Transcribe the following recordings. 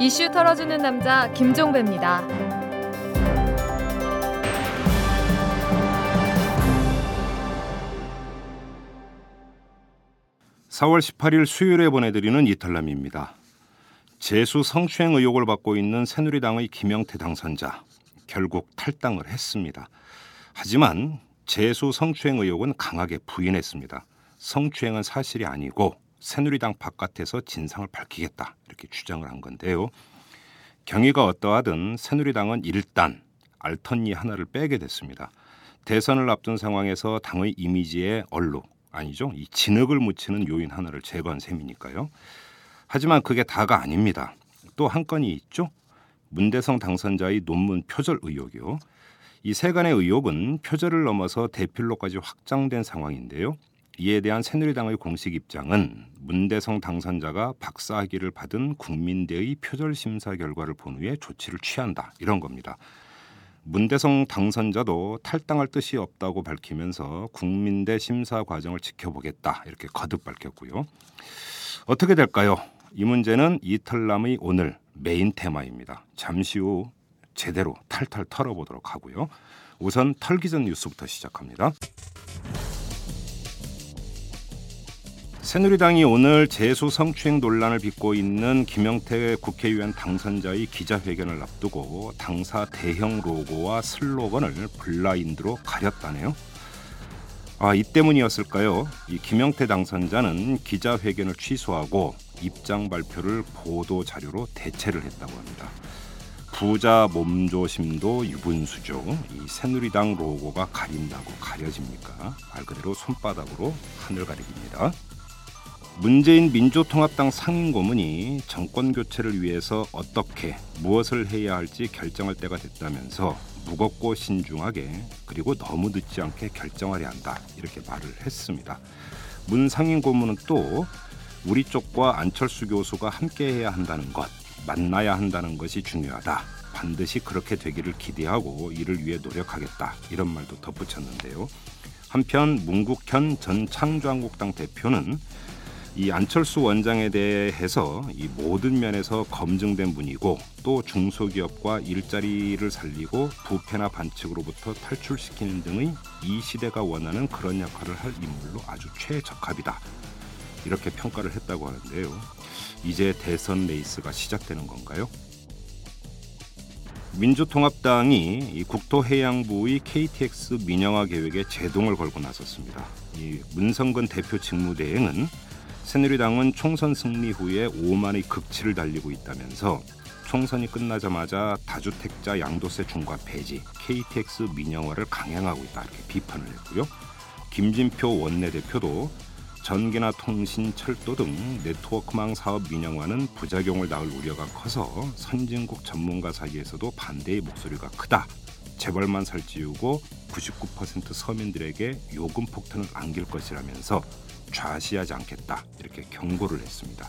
이슈 털어주는 남자 김종배입니다. 4월 18일 수요일에 보내드리는 이탈남입니다. 재수 성추행 의혹을 받고 있는 새누리당의 김영태 당선자 결국 탈당을 했습니다. 하지만 재수 성추행 의혹은 강하게 부인했습니다. 성추행은 사실이 아니고 새누리당 바깥에서 진상을 밝히겠다 이렇게 주장을 한 건데요. 경위가 어떠하든 새누리당은 일단 알턴니 하나를 빼게 됐습니다. 대선을 앞둔 상황에서 당의 이미지에 얼룩 아니죠. 이 진흙을 묻히는 요인 하나를 제거한 셈이니까요. 하지만 그게 다가 아닙니다. 또 한 건이 있죠. 문대성 당선자의 논문 표절 의혹이요. 이 세간의 의혹은 표절을 넘어서 대필로까지 확장된 상황인데요. 이에 대한 새누리당의 공식 입장은 문대성 당선자가 박사학위를 받은 국민대의 표절 심사 결과를 본 후에 조치를 취한다 이런 겁니다. 문대성 당선자도 탈당할 뜻이 없다고 밝히면서 국민대 심사 과정을 지켜보겠다 이렇게 거듭 밝혔고요. 어떻게 될까요? 이 문제는 이탈남의 오늘 메인 테마입니다. 잠시 후 제대로 탈탈 털어보도록 하고요. 우선 털기 전 뉴스부터 시작합니다. 새누리당이 오늘 재수 성추행 논란을 빚고 있는 김영태 국회의원 당선자의 기자회견을 앞두고 당사 대형 로고와 슬로건을 블라인드로 가렸다네요. 아, 이 때문이었을까요? 이 김영태 당선자는 기자회견을 취소하고 입장 발표를 보도 자료로 대체를 했다고 합니다. 부자 몸조심도 유분수죠. 이 새누리당 로고가 가린다고 가려집니까? 말 그대로 손바닥으로 하늘 가리기입니다. 문재인 민주통합당 상임 고문이 정권 교체를 위해서 어떻게 무엇을 해야 할지 결정할 때가 됐다면서 무겁고 신중하게 그리고 너무 늦지 않게 결정하려 한다 이렇게 말을 했습니다. 문 상임 고문은 또 우리 쪽과 안철수 교수가 함께해야 한다는 것, 만나야 한다는 것이 중요하다. 반드시 그렇게 되기를 기대하고 이를 위해 노력하겠다 이런 말도 덧붙였는데요. 한편 문국현 전 창조한국당 대표는 이 안철수 원장에 대해서 이 모든 면에서 검증된 분이고 또 중소기업과 일자리를 살리고 부패나 반칙으로부터 탈출시키는 등의 이 시대가 원하는 그런 역할을 할 인물로 아주 최적합이다. 이렇게 평가를 했다고 하는데요. 이제 대선 레이스가 시작되는 건가요? 민주통합당이 이 국토해양부의 KTX 민영화 계획에 제동을 걸고 나섰습니다. 이 문성근 대표 직무대행은 새누리당은 총선 승리 후에 오만의 극치를 달리고 있다면서 총선이 끝나자마자 다주택자 양도세 중과 폐지, KTX 민영화를 강행하고 있다 이렇게 비판을 했고요. 김진표 원내대표도 전기나 통신, 철도 등 네트워크망 사업 민영화는 부작용을 낳을 우려가 커서 선진국 전문가 사이에서도 반대의 목소리가 크다. 재벌만 살찌우고 99% 서민들에게 요금 폭탄을 안길 것이라면서 좌시하지 않겠다 이렇게 경고를 했습니다.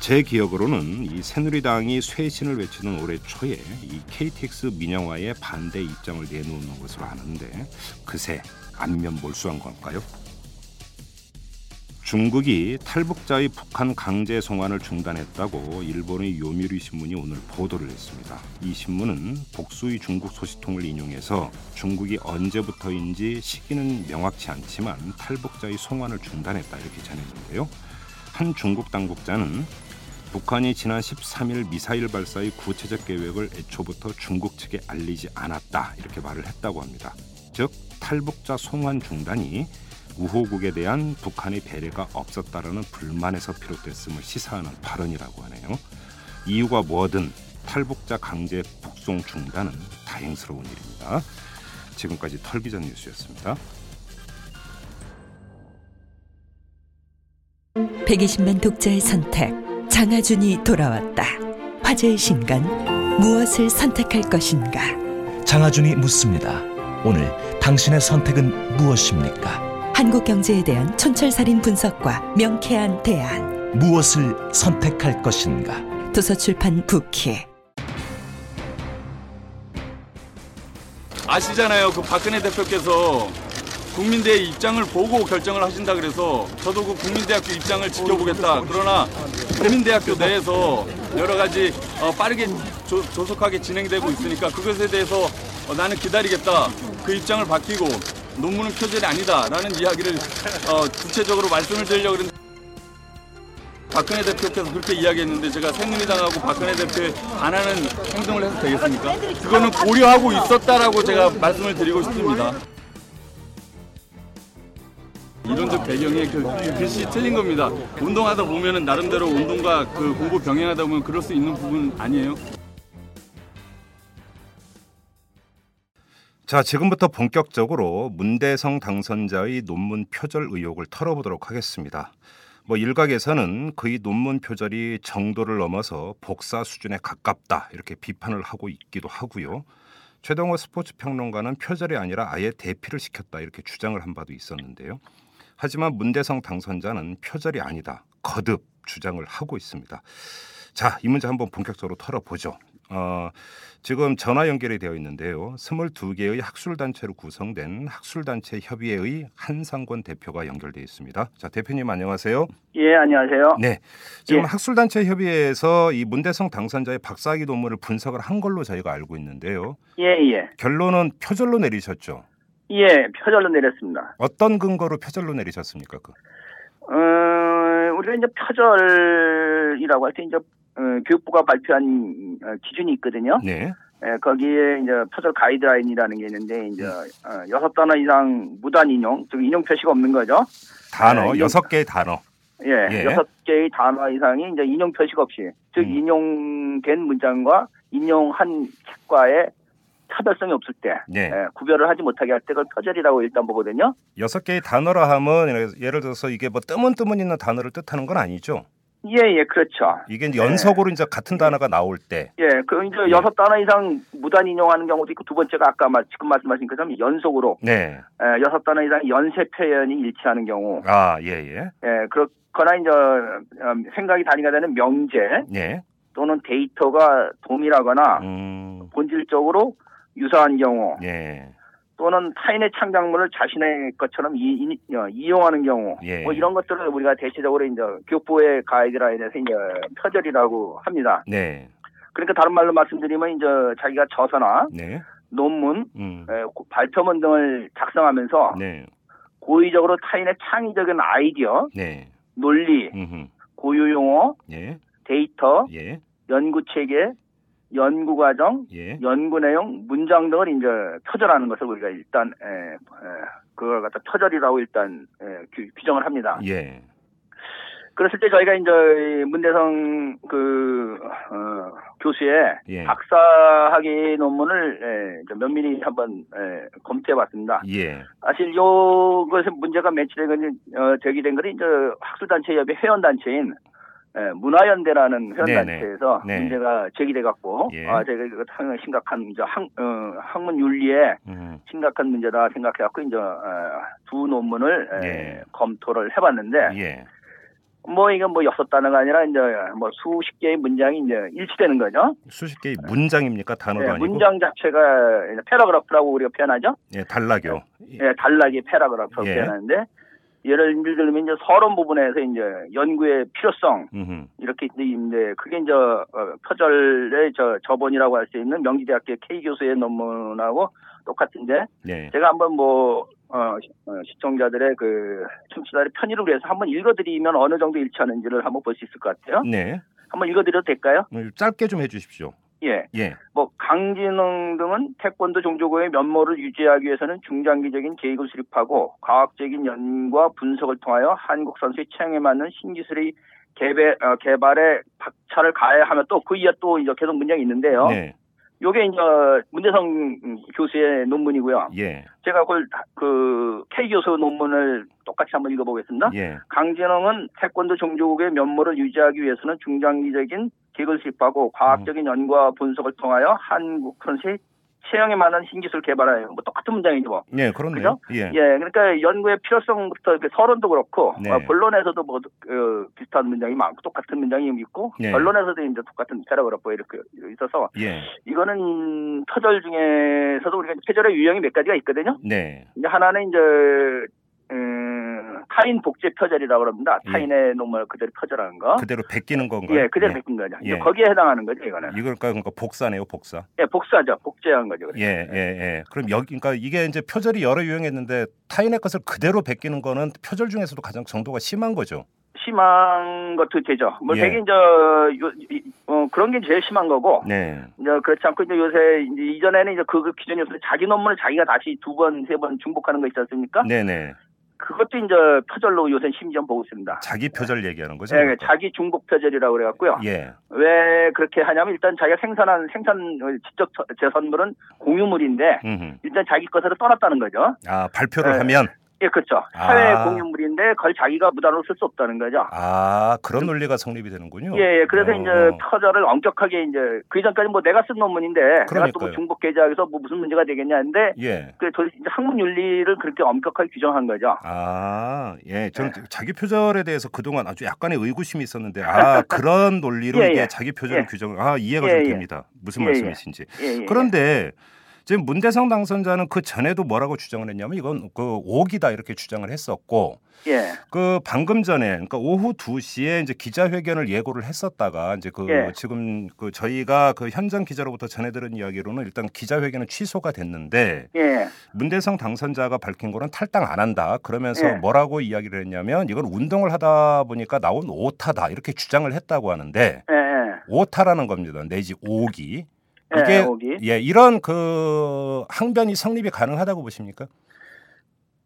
제 기억으로는 이 새누리당이 쇄신을 외치는 올해 초에 이 KTX 민영화에 반대 입장을 내놓는 것으로 아는데 그새 안면 몰수한 건가요? 중국이 탈북자의 북한 강제 송환을 중단했다고 일본의 요미리 신문이 오늘 보도를 했습니다. 이 신문은 복수의 중국 소식통을 인용해서 중국이 언제부터인지 시기는 명확치 않지만 탈북자의 송환을 중단했다 이렇게 전했는데요. 한 중국 당국자는 북한이 지난 13일 미사일 발사의 구체적 계획을 애초부터 중국 측에 알리지 않았다 이렇게 말을 했다고 합니다. 즉 탈북자 송환 중단이 우호국에 대한 북한의 배려가 없었다라는 불만에서 비롯됐음을 시사하는 발언이라고 하네요. 이유가 뭐든 탈북자 강제 북송 중단은 다행스러운 일입니다. 지금까지 털기전 뉴스였습니다. 120만 독자의 선택 장하준이 돌아왔다. 화제의 신간 무엇을 선택할 것인가? 장하준이 묻습니다. 오늘 당신의 선택은 무엇입니까? 한국 경제에 대한 촌철살인 분석과 명쾌한 대안. 무엇을 선택할 것인가? 도서출판 부키. 아시잖아요. 그 박근혜 대표께서 국민대의 입장을 보고 결정을 하신다 그래서 저도 그 국민대학교 입장을 지켜보겠다. 그러나 국민대학교 내에서 여러 가지 어, 빠르게 조, 속하게 진행되고 있으니까 그것에 대해서 어, 나는 기다리겠다. 그 입장을 바뀌고 논문은 표절이 아니다라는 이야기를 어, 구체적으로 말씀을 드리려고 그랬는데 박근혜 대표께서 그렇게 이야기했는데 제가 새누리당하고 박근혜 대표 안 하는 행동을 해도 되겠습니까? 그거는 고려하고 있었다라고 제가 말씀을 드리고 싶습니다. 이론적 배경이 그 글씨 틀린 겁니다. 운동하다 보면은 나름대로 운동과 그 공부 병행하다 보면 그럴 수 있는 부분 아니에요? 자, 지금부터 본격적으로 문대성 당선자의 논문 표절 의혹을 털어보도록 하겠습니다. 뭐 일각에서는 그의 논문 표절이 정도를 넘어서 복사 수준에 가깝다 이렇게 비판을 하고 있기도 하고요. 최동호 스포츠 평론가는 표절이 아니라 아예 대피를 시켰다 이렇게 주장을 한 바도 있었는데요. 하지만 문대성 당선자는 표절이 아니다 거듭 주장을 하고 있습니다. 자, 이 문제 한번 본격적으로 털어보죠. 어, 지금 전화 연결이 되어 있는데요. 22개의 학술단체로 구성된 학술단체 협의회의 한상권 대표가 연결되어 있습니다. 자, 대표님 안녕하세요. 예, 안녕하세요. 네. 지금 예. 학술단체 협의회에서 이 문대성 당선자의 박사학위 논문을 분석을 한 걸로 저희가 알고 있는데요. 예, 예. 결론은 표절로 내리셨죠. 예, 표절로 내렸습니다. 어떤 근거로 표절로 내리셨습니까? 그? 어, 우리가 이제 표절이라고 할 때 이제 어, 교육부가 발표한 어, 기준이 있거든요. 네. 예, 거기에 이제 표절 가이드라인이라는 게 있는데 이제 어, 여섯 단어 이상 무단 인용, 즉 인용 표시가 없는 거죠. 단어 아, 여섯 개의 단어. 예, 예. 여섯 개의 단어 이상이 이제 인용 표시가 없이, 즉 음. 인용된 문장과 인용한 책과의 차별성이 없을 때 네. 예, 구별을 하지 못하게 할 때 그걸 표절이라고 일단 보거든요. 여섯 개의 단어라 하면 예를 들어서 이게 뭐 뜨문뜨문 있는 단어를 뜻하는 건 아니죠. 예, 예, 그렇죠. 이게 연속으로 이제 같은 단어가 나올 때. 예, 그 이제 예. 여섯 단어 이상 무단 인용하는 경우도 있고 두 번째가 아까 말, 지금 말씀하신 것처럼 연속으로 네. 예, 여섯 단어 이상 연쇄 표현이 일치하는 경우, 아, 예, 예. 예, 그렇거나 이제 어, 생각이 단위가 되는 명제 예. 또는 데이터가 동일하거나 음. 본질적으로 유사한 경우 예. 또는 타인의 창작물을 자신의 것처럼 이, 용하는 경우 예. 뭐 이런 것들을 우리가 대체적으로 이제 교육부의 가이드라인에서 이제 표절이라고 합니다. 네. 그러니까 다른 말로 말씀드리면 이제 자기가 저서나 네. 논문, 음. 에, 발표문 등을 작성하면서 네. 고의적으로 타인의 창의적인 아이디어, 네. 논리, 음흠. 고유 용어, 예. 데이터, 예. 연구 체계, 연구 과정, 예. 연구 내용, 문장 등을 이제 표절하는 것을 우리가 일단 에, 에, 그걸 갖다 표절이라고 일단 에, 규, 규정을 합니다. 예. 그랬을 때 저희가 이제 문대성 그 어, 교수의 예. 박사학위 논문을 에, 면밀히 한번 에, 검토해봤습니다. 예. 사실 요것의 문제가 매치되기 어, 되게 된 것이 이제 학술단체 협의 회원단체인 에, 문화연대라는 회원단체에서 네. 문제가 제기돼 갖고 예. 아 제가 이거 상당히 심각한 이제 학, 어, 학문 윤리에 음. 심각한 문제다 생각해 갖고 이제 어, 두 논문을 에, 예. 검토를 해봤는데 예. 뭐 이건 뭐 여섯 단어가 아니라 이제 뭐 수십 개의 문장이 이제 일치되는 거죠. 수십 개의 문장입니까? 단어도 예, 아니고. 문장 자체가 paragraph라고 우리가 표현하죠. 예, 단락요. 예, 단락이 paragraph라고 예. 표현하는데 예를 들면 이제 서론 부분에서 이제 연구의 필요성 음흠. 이렇게 있는데 그게 이제 어, 표절의 저 저본이라고 할 수 있는 명지대학교 K 교수의 논문하고 똑같은데 예. 제가 한번 뭐 어, 시- 어, 시청자들의 그 청취자들의 편의를 위해서 한번 읽어드리면 어느 정도 일치하는지를 한번 볼 수 있을 것 같아요. 네. 한번 읽어드려도 될까요? 음, 짧게 좀 해주십시오. 예. 예. 뭐 강진흥 등은 태권도 종조고의 면모를 유지하기 위해서는 중장기적인 계획을 수립하고 과학적인 연구와 분석을 통하여 한국 선수의 취향에 맞는 신기술의 개발, 어, 개발에 박차를 가해야 하며 또 그 이에 또 이제 계속 문장이 있는데요. 네. 요게 이제 문대성 교수의 논문이고요. 예. 제가 그걸 다- 그 K 교수 논문을 똑같이 한번 읽어보겠습니다. 예. 강진흥은 태권도 종조국의 면모를 유지하기 위해서는 중장기적인 수립하고 과학적인 연구와 분석을 통하여 한국 선수의 체형에 맞는 신기술 개발하여 뭐 똑같은 문장이죠 뭐. 예, 그렇네요. 예. 예, 그러니까 연구의 필요성부터 이렇게 서론도 그렇고 네. 어, 본론에서도 뭐 어, 비슷한 문장이 많고 똑같은 문장이 있고 네. 언론에서도 이제 똑같은 paragraph 이렇게 있어서 예. 이거는 표절 중에서도 우리가 표절의 유형이 몇 가지가 있거든요. 네. 이제 하나는 이제 음, 타인 복제 표절이라고 그럽니다. 예. 타인의 논문을 그대로 표절하는 거. 그대로 베끼는 건가요? 예, 그대로 예. 베낀 거죠. 예. 거기에 해당하는 거죠, 이거는. 이걸 그러니까 복사네요, 복사. 예, 복사죠. 복제한 거죠. 예, 예, 예. 그럼 여기 그러니까 이게 이제 표절이 여러 유형했는데 타인의 것을 그대로 베끼는 거는 표절 중에서도 가장 정도가 심한 거죠. 심한 것도 되죠. 뭐 예. 되게 이제 요, 이- 어, 그런 게 제일 심한 거고. 네. 이제 그렇지 않고 이제 요새 이제 이전에는 이제 그 기준이었어요. 자기 논문을 자기가 다시 두 번, 세 번 중복하는 거 있지 않습니까? 네, 네. 그것도 이제 표절로 요새 심지어 보고 있습니다. 자기 표절 얘기하는 거죠. 예, 그러니까. 자기 중복 표절이라고 그래갖고요. 예. 왜 그렇게 하냐면 일단 자기가 생산한 생산 어, 지적 재산물은 공유물인데 음흠. 일단 자기 것으로 떠났다는 거죠. 아, 발표를 예. 하면 예, 그렇죠. 사회 아. 공유물인데 그걸 자기가 무단으로 쓸 수 없다는 거죠. 아, 그런 논리가 성립이 되는군요. 예, 예. 그래서 어. 이제 표절을 엄격하게 이제 그 이전까지 뭐 내가 쓴 논문인데 내가 또뭐 그러니까요. 중복 게재하면서 뭐 무슨 문제가 되겠냐 했는데 예. 그 학문 윤리를 그렇게 엄격하게 규정한 거죠. 아, 예. 저는 네. 자기 표절에 대해서 그동안 아주 약간의 의구심이 있었는데, 아, 그런 논리로 예, 이게 예. 자기 표절을 예. 규정을, 아, 이해가 예, 좀 예. 됩니다. 무슨 예, 예. 말씀이신지. 예, 예. 그런데 지금 문대성 당선자는 그 전에도 뭐라고 주장을 했냐면 이건 그 오기다 이렇게 주장을 했었고, 예. 그 방금 전에 그러니까 오후 2시에 이제 기자회견을 예고를 했었다가 이제 그 예. 지금 그 저희가 그 현장 기자로부터 전해 들은 이야기로는 일단 기자회견은 취소가 됐는데 예. 문대성 당선자가 밝힌 거는 탈당 안 한다. 그러면서 예. 뭐라고 이야기를 했냐면 이건 운동을 하다 보니까 나온 오타다 이렇게 주장을 했다고 하는데 예. 예. 오타라는 겁니다. 내지 오기. 예, 이게 오기. 예, 이런 그 항변이 성립이 가능하다고 보십니까?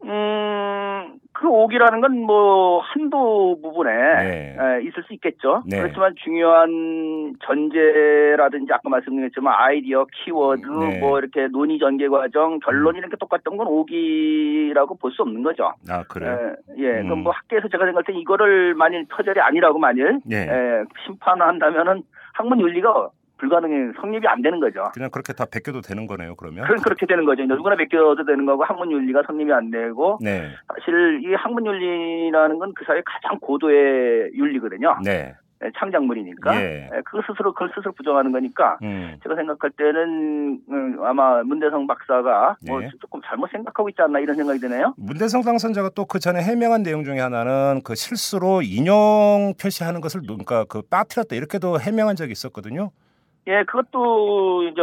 음, 그 오기라는 건 뭐 한도 부분에 네. 에, 있을 수 있겠죠. 네. 그렇지만 중요한 전제라든지 아까 말씀드렸지만 아이디어, 키워드, 네. 뭐 이렇게 논의 전개 과정, 결론 이렇게 똑같던 건 오기라고 볼 수 없는 거죠. 아, 그래요. 예, 예. 음. 그럼 뭐 학계에서 제가 생각할 때 이거를 만일 표절이 아니라고 만일 예. 예, 심판을 한다면은 학문 윤리가 불가능해 성립이 안 되는 거죠. 그냥 그렇게 다 베껴도 되는 거네요, 그러면? 그럼 그렇게 되는 거죠. 누구나 베껴도 되는 거고 학문 윤리가 성립이 안 되고 네. 사실 이 학문 윤리라는 건 그 사회 가장 고도의 윤리거든요. 네. 예, 창작물이니까. 예. 예, 그 스스로 그걸 스스로 부정하는 거니까 음. 제가 생각할 때는 음, 아마 문대성 박사가 뭐 네. 조금 잘못 생각하고 있지 않나 이런 생각이 드네요. 문대성 당선자가 또 그 전에 해명한 내용 중에 하나는 그 실수로 인용 표시하는 것을 누- 그러니까 그 빠뜨렸다 이렇게도 해명한 적이 있었거든요. 예, 그것도 이제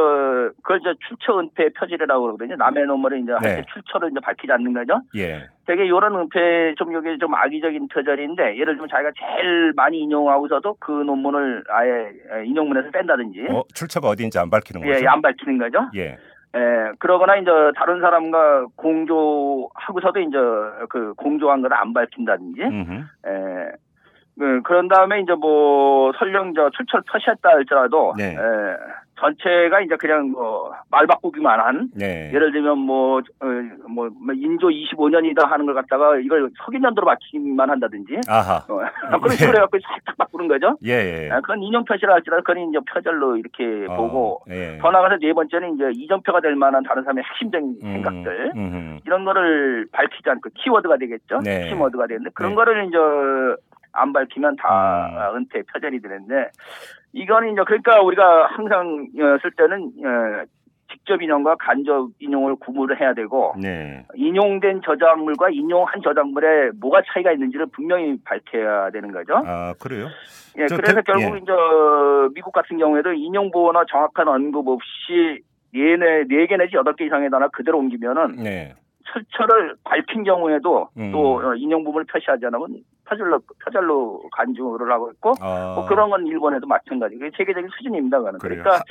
그걸 이제 출처 은폐 표절이라고 그러거든요. 남의 논문을 이제 할 네. 때 출처를 이제 밝히지 않는 거죠. 예. 되게 이런 은폐 좀 이게 좀 악의적인 표절인데 예를 들면 자기가 제일 많이 인용하고서도 그 논문을 아예 인용문에서 뺀다든지 어, 출처가 어디인지 안 밝히는 예, 거죠. 안 밝히는 거죠. 예. 예, 그러거나 이제 다른 사람과 공조하고서도 이제 그 공조한 걸 안 밝힌다든지 음흠. 예. 그, 그런 다음에 이제 뭐 설령 저 출처를 표시했다 할지라도 네. 예, 전체가 이제 그냥 뭐말 바꾸기만 한 네. 예를 들면 뭐, 어, 뭐, 뭐 인조 25년이다 하는 걸 갖다가 이걸 서기년도로 맞추기만 한다든지 아하. 어, 그런 식으로 해갖고 살짝 바꾸는 거죠. 예, 예. 아, 그건 인용 표시라 할지라도 그건 이제 표절로 이렇게 어, 보고 예. 더 나가서 네 번째는 이제 이전표가 될 만한 다른 사람의 핵심적인 음, 생각들 음흠. 이런 거를 밝히지 않고 키워드가 되겠죠. 네. 키워드가 되는데 그런 네. 거를 이제 안 밝히면 다 음. 은퇴 표절이 되는데 이거는 이제 그러니까 우리가 항상 어, 쓸 때는 어, 직접 인용과 간접 인용을 구분을 해야 되고 네. 인용된 저작물과 인용한 저작물에 뭐가 차이가 있는지를 분명히 밝혀야 되는 거죠. 아, 그래요? 예, 저 그래서 대- 결국 예. 이제 미국 같은 경우에도 인용 보호나 정확한 언급 없이 예네 네개 내지 여덟 개 이상의 단어 그대로 옮기면은 네. 출처를 밝힌 경우에도 음. 또 어, 인용 부분을 표시하지 않으면 표절로 표절로 간주를 하고 있고 아. 뭐 그런 건 일본에도 마찬가지. 그게 세계적인 수준입니다. 그는. 그러니까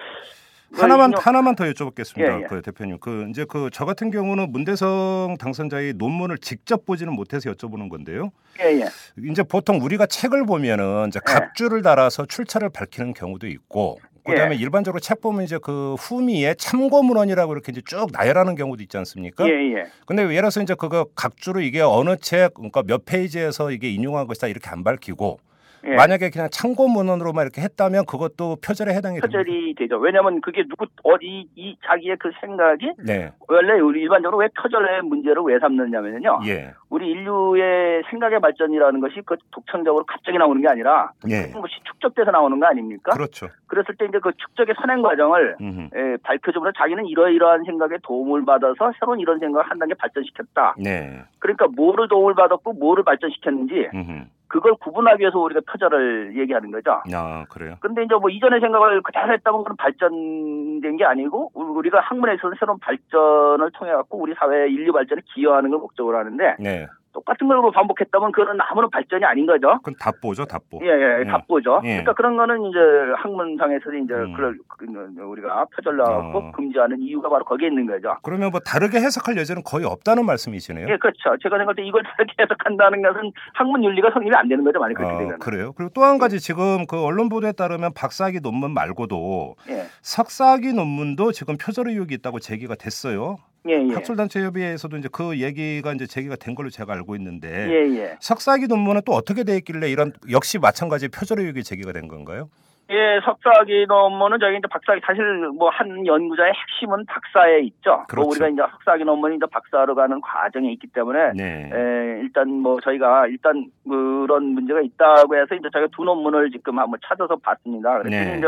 하나만 인용- 하나만 더 여쭤보겠습니다. 예, 예. 그 대표님. 그 이제 그 저 같은 경우는 문대성 당선자의 논문을 직접 보지는 못해서 여쭤보는 건데요. 예, 예. 이제 보통 우리가 책을 보면은 이제 예. 각주를 달아서 출처를 밝히는 경우도 있고 그다음에 예. 일반적으로 책 보면 이제 그 후미에 참고 문헌이라고 이렇게 이제 쭉 나열하는 경우도 있지 않습니까? 예, 예. 근데 예를 들어서 이제 그거 각주로 이게 어느 책 그러니까 몇 페이지에서 이게 인용한 것이다 이렇게 안 밝히고 예. 만약에 그냥 참고 문헌으로만 이렇게 했다면 그것도 표절에 해당이 됩니다. 표절이 되죠. 왜냐하면 그게 누구 어디 이 자기의 그 생각이 네. 원래 우리 일반적으로 왜 표절의 문제를 왜 삼느냐면요. 예. 우리 인류의 생각의 발전이라는 것이 그 독창적으로 갑자기 나오는 게 아니라 예. 조금씩 축적돼서 나오는 거 아닙니까? 그렇죠. 그랬을 때 이제 그 축적의 선행 과정을 음흠. 에, 밝혀주면 자기는 이러이러한 생각에 도움을 받아서 새로운 이런 생각을 한 단계 발전시켰다. 네. 그러니까 뭐를 도움을 받았고 뭐를 발전시켰는지 음흠. 그걸 구분하기 위해서 우리가 표절을 얘기하는 거죠. 아, 그래요. 근데 이제 뭐 이전의 생각을 그대로 했다면 그건 발전된 게 아니고 우리가 학문에 있어서 새로운 발전을 통해 갖고 우리 사회 인류 발전에 기여하는 걸 목적으로 하는데 네. 똑같은 걸 반복했다면 그건 아무런 발전이 아닌 거죠. 그건 답보죠, 답보. 예, 예, 예. 답보죠. 예. 그러니까 그런 거는 이제 학문상에서 이제 음. 그걸 그, 우리가 표절나갖고 어. 금지하는 이유가 바로 거기에 있는 거죠. 그러면 뭐 다르게 해석할 여지는 거의 없다는 말씀이시네요. 예, 그렇죠. 제가 생각할 때 이걸 다르게 해석한다는 것은 학문 윤리가 성립이 안 되는 거죠, 만약 그렇게 어, 되면. 그래요. 그리고 또 한 가지 지금 그 언론 보도에 따르면 박사학위 논문 말고도 예, 석사학위 논문도 지금 표절 의혹이 있다고 제기가 됐어요. 예, 예. 학술단체 협의회에서도 이제 그 얘기가 이제 제기가 된 걸로 제가 알고 있는데 예, 예. 석사학위 논문은 또 어떻게 돼 있길래 이런 역시 마찬가지 표절 의혹이 제기가 된 건가요? 예, 석사학위 논문은 저희 이제 박사학위 사실 뭐 한 연구자의 핵심은 박사에 있죠. 그렇죠. 뭐 우리가 이제 석사학위 논문이 이제 박사로 가는 과정에 있기 때문에 네. 에, 일단 뭐 저희가 일단 그런 문제가 있다고 해서 이제 저희가 두 논문을 지금 한번 찾아서 봤습니다. 그랬더니 네. 이제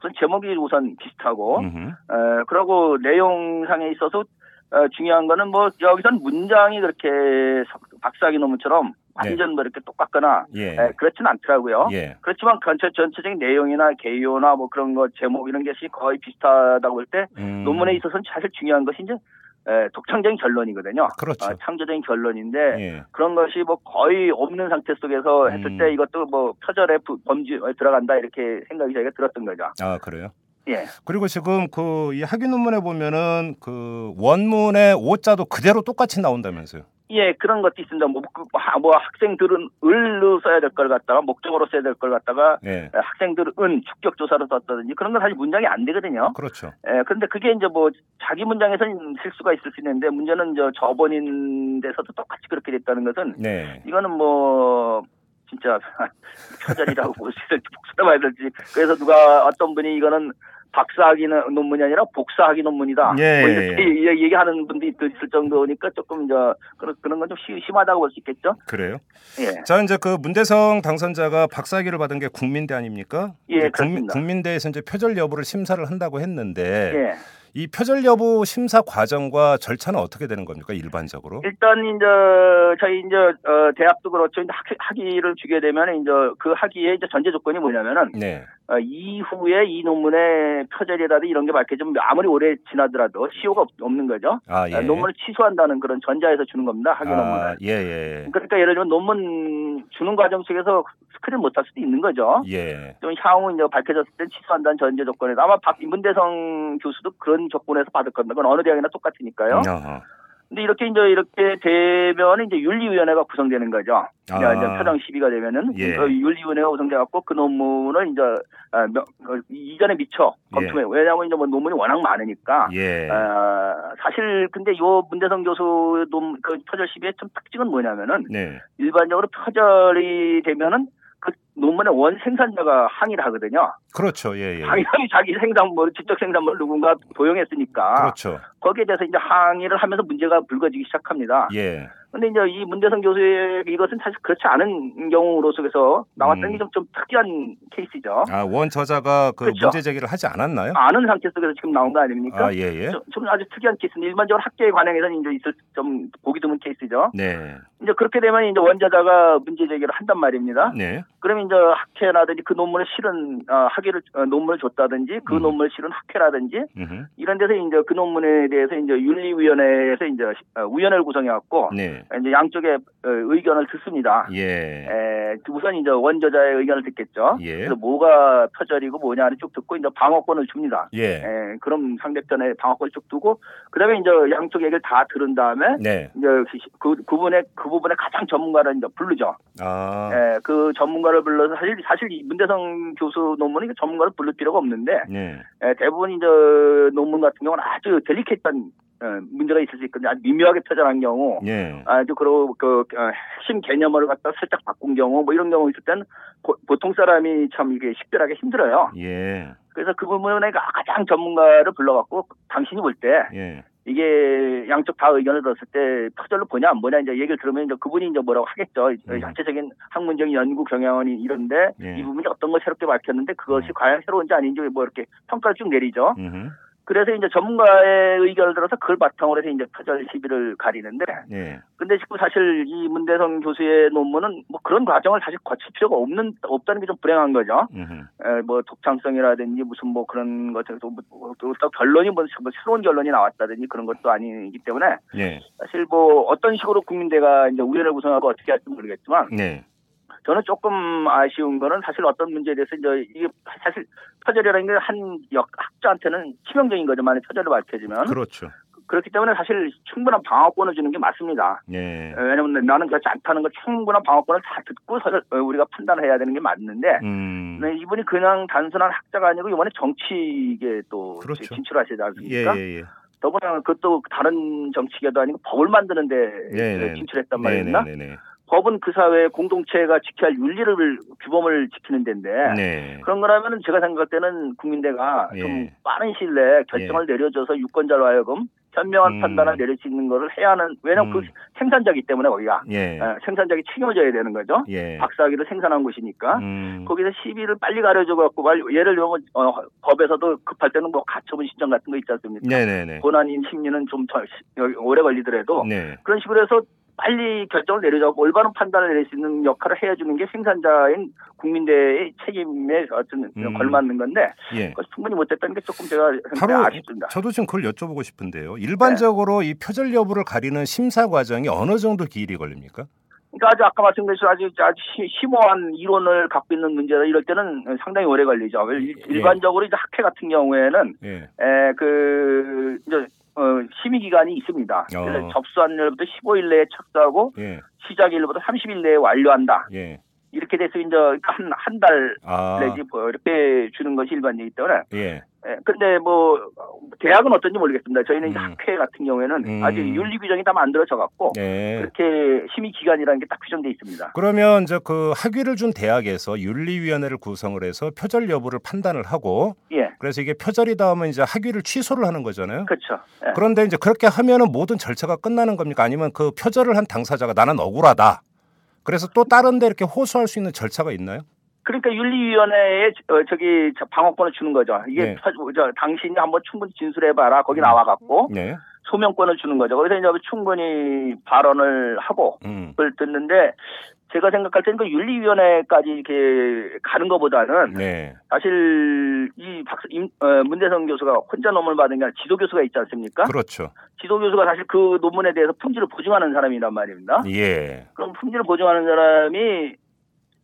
우선 제목이 우선 비슷하고 음흠. 에, 그리고 내용상에 있어서 어, 중요한 거는 뭐 여기선 문장이 그렇게 석- 박사학위 논문처럼 완전 뭐 이렇게 똑같거나 예. 에, 그렇진 않더라고요. 예. 그렇지만 전체 전체적인 내용이나 개요나 뭐 그런 거 제목 이런 것이 거의 비슷하다고 볼때 음. 논문에 있어서는 사실 중요한 것이 이제 에, 독창적인 결론이거든요. 그렇죠. 아, 창조적인 결론인데 예. 그런 것이 뭐 거의 없는 상태 속에서 했을 음. 때 이것도 뭐 표절의 부- 범죄에 들어간다 이렇게 생각이 저희가 들었던 거죠. 아 그래요. 예. 그리고 지금 그 이 학위 논문에 보면은 그 원문의 오자도 그대로 똑같이 나온다면서요. 예, 그런 것도 있습니다. 뭐, 그, 하- 뭐 학생들은 을로 써야 될 걸 갖다가 목적으로 써야 될 걸 갖다가 예. 에, 학생들은 은 축격 조사로 썼다든지 그런 건 사실 문장이 안 되거든요. 그렇죠. 예, 그런데 그게 이제 뭐 자기 문장에서는 실수가 있을 수 있는데 문제는 저 저번인 데서도 똑같이 그렇게 됐다는 것은 네. 이거는 뭐 진짜 표절이라고 볼 수 있을지 복사를 봐야 될지 그래서 누가 어떤 분이 이거는 박사학위 논문이 아니라 복사학위 논문이다. 예, 뭐 예, 이렇게 얘기- 얘기하는 분도 있을 정도니까 조금 저 그런 그런 건 좀 심하다고 볼 수 있겠죠. 그래요. 예. 자 이제 그 문대성 당선자가 박사학위를 받은 게 국민대 아닙니까? 예, 그렇습니다. 국민대에서 이제 표절 여부를 심사를 한다고 했는데 예. 이 표절 여부 심사 과정과 절차는 어떻게 되는 겁니까 일반적으로? 일단 이제 저희 이제 어, 대학도 그렇죠. 이제 학위를 주게 되면 이제 그 학위의 이제 전제 조건이 뭐냐면은 네. 어, 이후에 이 논문의 표절이라든지 이런 게 밝혀지면 아무리 오래 지나더라도 시효가 없, 는 거죠. 아 예. 어, 논문을 취소한다는 그런 전자에서 주는 겁니다. 학위 아, 논문을. 예, 예. 그러니까 예를 들면 논문 주는 과정 속에서 스크린 못할 수도 있는 거죠. 예. 좀 향후 이제 밝혀졌을 때 취소한다는 전제 조건에서 아마 박 문대성 교수도 그런 조건에서 받을 겁니다. 그건 어느 대학이나 똑같으니까요. 어허. 근데 이렇게 이제 이렇게 되면 이제 윤리위원회가 구성되는 거죠. 아. 이제 이제 표정 시비가 되면은 예. 그 윤리위원회가 구성돼갖고 그 논문을 이제 아, 명- 어, 이전에 미처 검토해. 요 왜냐하면 이제 뭐 논문이 워낙 많으니까. 예. 아, 사실 근데 요 문대성 교수 논그 표절 시비의 좀 특징은 뭐냐면은 네. 일반적으로 표절이 되면은 그 논문의 원 생산자가 항의를 하거든요. 그렇죠. 예, 예. 당연히 자기 생산물, 지적 생산물을 누군가 도용했으니까 그렇죠. 거기에 대해서 이제 항의를 하면서 문제가 불거지기 시작합니다. 예. 근데 이제 이 문대성 교수의 이것은 사실 그렇지 않은 경우로 속에서 나왔던 음. 게좀 좀 특이한 케이스죠. 아, 원 저자가 그 그렇죠. 문제 제기를 하지 않았나요? 아는 상태 속에서 지금 나온 거 아닙니까? 아, 예, 예. 좀, 좀 아주 특이한 케이스인데 일반적으로 학계에 관행에서는 이제 있을 좀 보기 드문 케이스죠. 네. 이제 그렇게 되면 이제 원저자가 문제 제기를 한단 말입니다. 네. 그러면 이제 학회라든지 그 논문에 실은 어, 학위를 어, 논문을 줬다든지 그 음. 논문을 실은 학회라든지 음흠. 이런 데서 이제 그 논문에 대해서 이제 윤리위원회에서 이제 어, 위원회를 구성해 갖고 네. 이제 양쪽의 어, 의견을 듣습니다. 예. 에, 우선 이제 원저자의 의견을 듣겠죠. 예. 그래서 뭐가 표절이고 뭐냐를 쭉 듣고 이제 방어권을 줍니다. 예. 에, 그럼 상대편에 방어권을 쭉 두고 그다음에 이제 양쪽 얘기를 다 들은 다음에 네. 이제 그, 그 부분에 그 부분에 가장 전문가를 이제 부르죠. 아. 예, 그 전문가를 불러서 사실 사실 이 문대성 교수 논문은 전문가를 부를 필요가 없는데 네. 예, 대부분 이제 논문 같은 경우는 아주 델리케이트한 어, 문제가 있을 수 있거든요. 아주 미묘하게 표절한 경우, 예. 아주 그리고 그 어, 핵심 개념을 갖다 살짝 바꾼 경우, 뭐 이런 경우 있을 땐 고- 보통 사람이 참 이게 식별하기 힘들어요. 예. 그래서 그 부분에 가장 전문가를 불러갖고 당신이 볼때 예. 이게 양쪽 다 의견을 들었을 때 표절로 보냐 안 보냐 이제 얘기를 들으면 이제 그분이 이제 뭐라고 하겠죠. 음. 자체적인 학문적인 연구 경영원이 이런데 예. 이 부분이 어떤 걸 새롭게 밝혔는데 그것이 음. 과연 새로운지 아닌지 뭐 이렇게 평가를 쭉 내리죠. 음흠. 그래서 이제 전문가의 의견을 들어서 그걸 바탕으로 해서 이제 표절 시비를 가리는데 예. 근데 지금 사실 이 문대성 교수의 논문은 뭐 그런 과정을 사실 거칠 필요가 없는 없다는 게 좀 불행한 거죠. 에, 뭐 독창성이라든지 무슨 뭐 그런 것에서 또, 뭐, 또, 또 결론이 뭐, 뭐 새로운 결론이 나왔다든지 그런 것도 아니기 때문에 예. 사실 뭐 어떤 식으로 국민대가 이제 우려를 구성하고 어떻게 할지 모르겠지만 네. 저는 조금 아쉬운 거는 사실 어떤 문제에 대해서 이제 이게 사실 표절이라는 게 한 학자한테는 치명적인 거죠. 만약 표절을 밝혀지면 그렇죠. 그렇기 때문에 사실 충분한 방어권을 주는 게 맞습니다. 예. 왜냐하면 나는 그렇지 않다는 걸 충분한 방어권을 다 듣고 서 우리가 판단해야 되는 게 맞는데 음. 네, 이분이 그냥 단순한 학자가 아니고 이번에 정치계 또 그렇죠. 진출하시지 예, 않습니까? 예, 예. 더구나 그것도 다른 정치계도 아니고 법을 만드는데 네, 네. 진출했단 네, 말입니다. 법은 그 사회 공동체가 지켜야 할 윤리를 규범을 지키는 데인데 네. 그런 거라면은 제가 생각할 때는 국민대가 예. 좀 빠른 시일 내에 결정을 내려줘서 유권자로 하여금 현명한 음. 판단을 내릴 수 있는 거를 해야 하는 왜냐면 음. 그 생산자이기 때문에 거기가 예. 어, 생산자에게 책임을 져야 되는 거죠. 예. 박사학위를 생산한 곳이니까 음. 거기서 시비를 빨리 가려줘 갖고 예를 들면 어, 법에서도 급할 때는 뭐 가처분 신청 같은 거 있지 않습니까? 네, 네, 네. 고난인 심리는 좀더 오래 걸리더라도 네. 그런 식으로 해서 빨리 결정을 내려주고 올바른 판단을 내릴 수 있는 역할을 해주는 게 생산자인 국민대의 책임에 어떤 음. 걸맞는 건데 예. 충분히 못했다는 게 조금 제가 바로 아쉽습니다. 저도 지금 그걸 여쭤보고 싶은데요. 일반적으로 이 표절 여부를 가리는 심사 과정이 어느 정도 기일이 걸립니까? 그러니까 아주 아까 말씀드린 아주 아주 시- 심오한 이론을 갖고 있는 문제다 이럴 때는 상당히 오래 걸리죠. 일- 예. 일반적으로 이제 학회 같은 경우에는 예. 에 그 이제 어, 심의 기간이 있습니다. 그래서 어. 접수한 날부터 15일 내에 착수하고 예. 시작일부터 30일 내에 완료한다. 예. 이렇게 돼서 이제 한 한달 아. 내지 뭐 이렇게 주는 것이 일반적이기 때문에 예. 예, 근데 뭐 대학은 어떤지 모르겠습니다. 저희는 음. 학회 같은 경우에는 음. 아직 윤리 규정이 다 만들어져 갖고 예. 그렇게 심의 기간이라는 게 딱 규정돼 있습니다. 그러면 이제 그 학위를 준 대학에서 윤리위원회를 구성을 해서 표절 여부를 판단을 하고 예, 그래서 이게 표절이다 하면 이제 학위를 취소를 하는 거잖아요. 그렇죠. 예. 그런데 이제 그렇게 하면은 모든 절차가 끝나는 겁니까? 아니면 그 표절을 한 당사자가 나는 억울하다. 그래서 또 다른 데 이렇게 호소할 수 있는 절차가 있나요? 그러니까 윤리위원회에 어, 저기 저 방어권을 주는 거죠. 이게 네. 펴- 저, 당신이 한번 충분히 진술해봐라. 거기 나와갖고 네. 소명권을 주는 거죠. 그래서 이제 충분히 발언을 하고 음. 그걸 듣는데 제가 생각할 때는 그 윤리위원회까지 이렇게 가는 것보다는 네. 사실 이 박사 임, 어, 문대성 교수가 혼자 논문을 받은 게 아니라 지도 교수가 있지 않습니까? 그렇죠. 지도 교수가 사실 그 논문에 대해서 품질을 보증하는 사람이란 말입니다. 예. 그럼 품질을 보증하는 사람이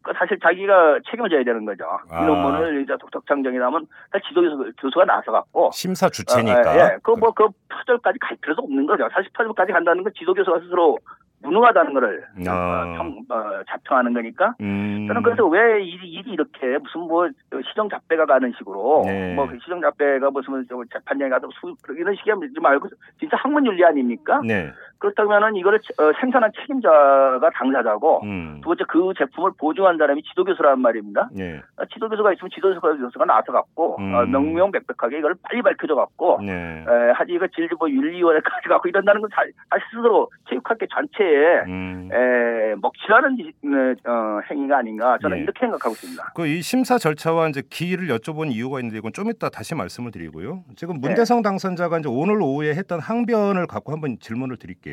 그 사실 자기가 책임을 져야 되는 거죠. 아. 이 논문을 이제 독특창정이 나면 지도 교수, 교수가 나서 갖고 심사 주체니까. 어, 예. 그뭐그 표절까지 갈 필요도 없는 거죠. 사실 표절까지 간다는 건 지도 교수가 스스로 무능하다는 거를 아. 어, 평, 어, 자평하는 거니까 음. 저는 그래서 왜 일이, 일이 이렇게 무슨 뭐 시정 잡배가 가는 식으로 네. 뭐 시정 잡배가 무슨 저 재판장에 가서 수 이런 식이 하지 말고 진짜 학문 윤리 아닙니까? 네. 그렇다면은 이거를 어, 생산한 책임자가 당사자고 음. 두 번째 그 제품을 보증한 사람이 지도교수라는 말입니다. 네. 어, 지도교수가 있으면 지도교수가 나서 갖고 음. 어, 명명백백하게 이걸 빨리 밝혀줘 갖고 네. 에, 하지 이거 질질 뭐 윤리위원회까지 갖고 이런다는 건 사, 사실 스스로 체육학계 전체에 음. 에, 먹칠하는 지- 네, 어, 행위가 아닌가 저는 예. 이렇게 생각하고 있습니다. 그 이 심사 절차와 이제 기일을 여쭤본 이유가 있는데 이건 좀 이따 다시 말씀을 드리고요. 지금 문대성 당선자가 이제 오늘 오후에 했던 항변을 갖고 한번 질문을 드릴게요.